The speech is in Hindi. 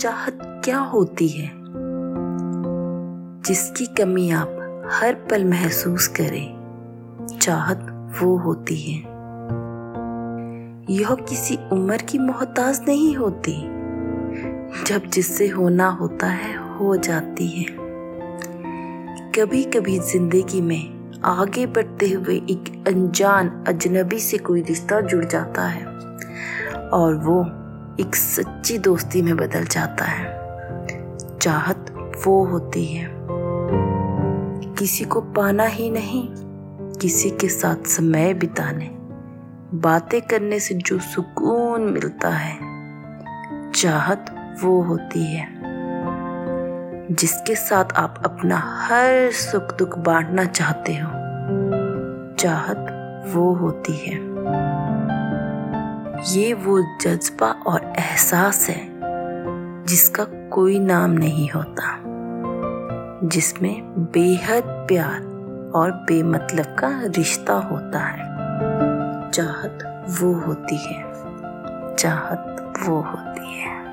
चाहत क्या होती है? जिसकी कमी आप हर पल महसूस करें, चाहत वो होती है। यह किसी उम्र की मोहताज नहीं होती, जब जिससे होना होता है, हो जाती है। कभी कभी ज़िंदगी में आगे बढ़ते हुए एक अनजान अजनबी से कोई रिश्ता जुड़ जाता है, और वो एक सच्ची दोस्ती में बदल जाता है। चाहत वो होती है। किसी को पाना ही नहीं, किसी के साथ समय बिताने। बातें करने से जो सुकून मिलता है, चाहत वो होती है। जिसके साथ आप अपना हर सुख दुख बांटना चाहते हो, चाहत वो होती है। ये वो जज्बा और एहसास है जिसका कोई नाम नहीं होता, जिसमें बेहद प्यार और बेमतलब का रिश्ता होता है। चाहत वो होती है, चाहत वो होती है।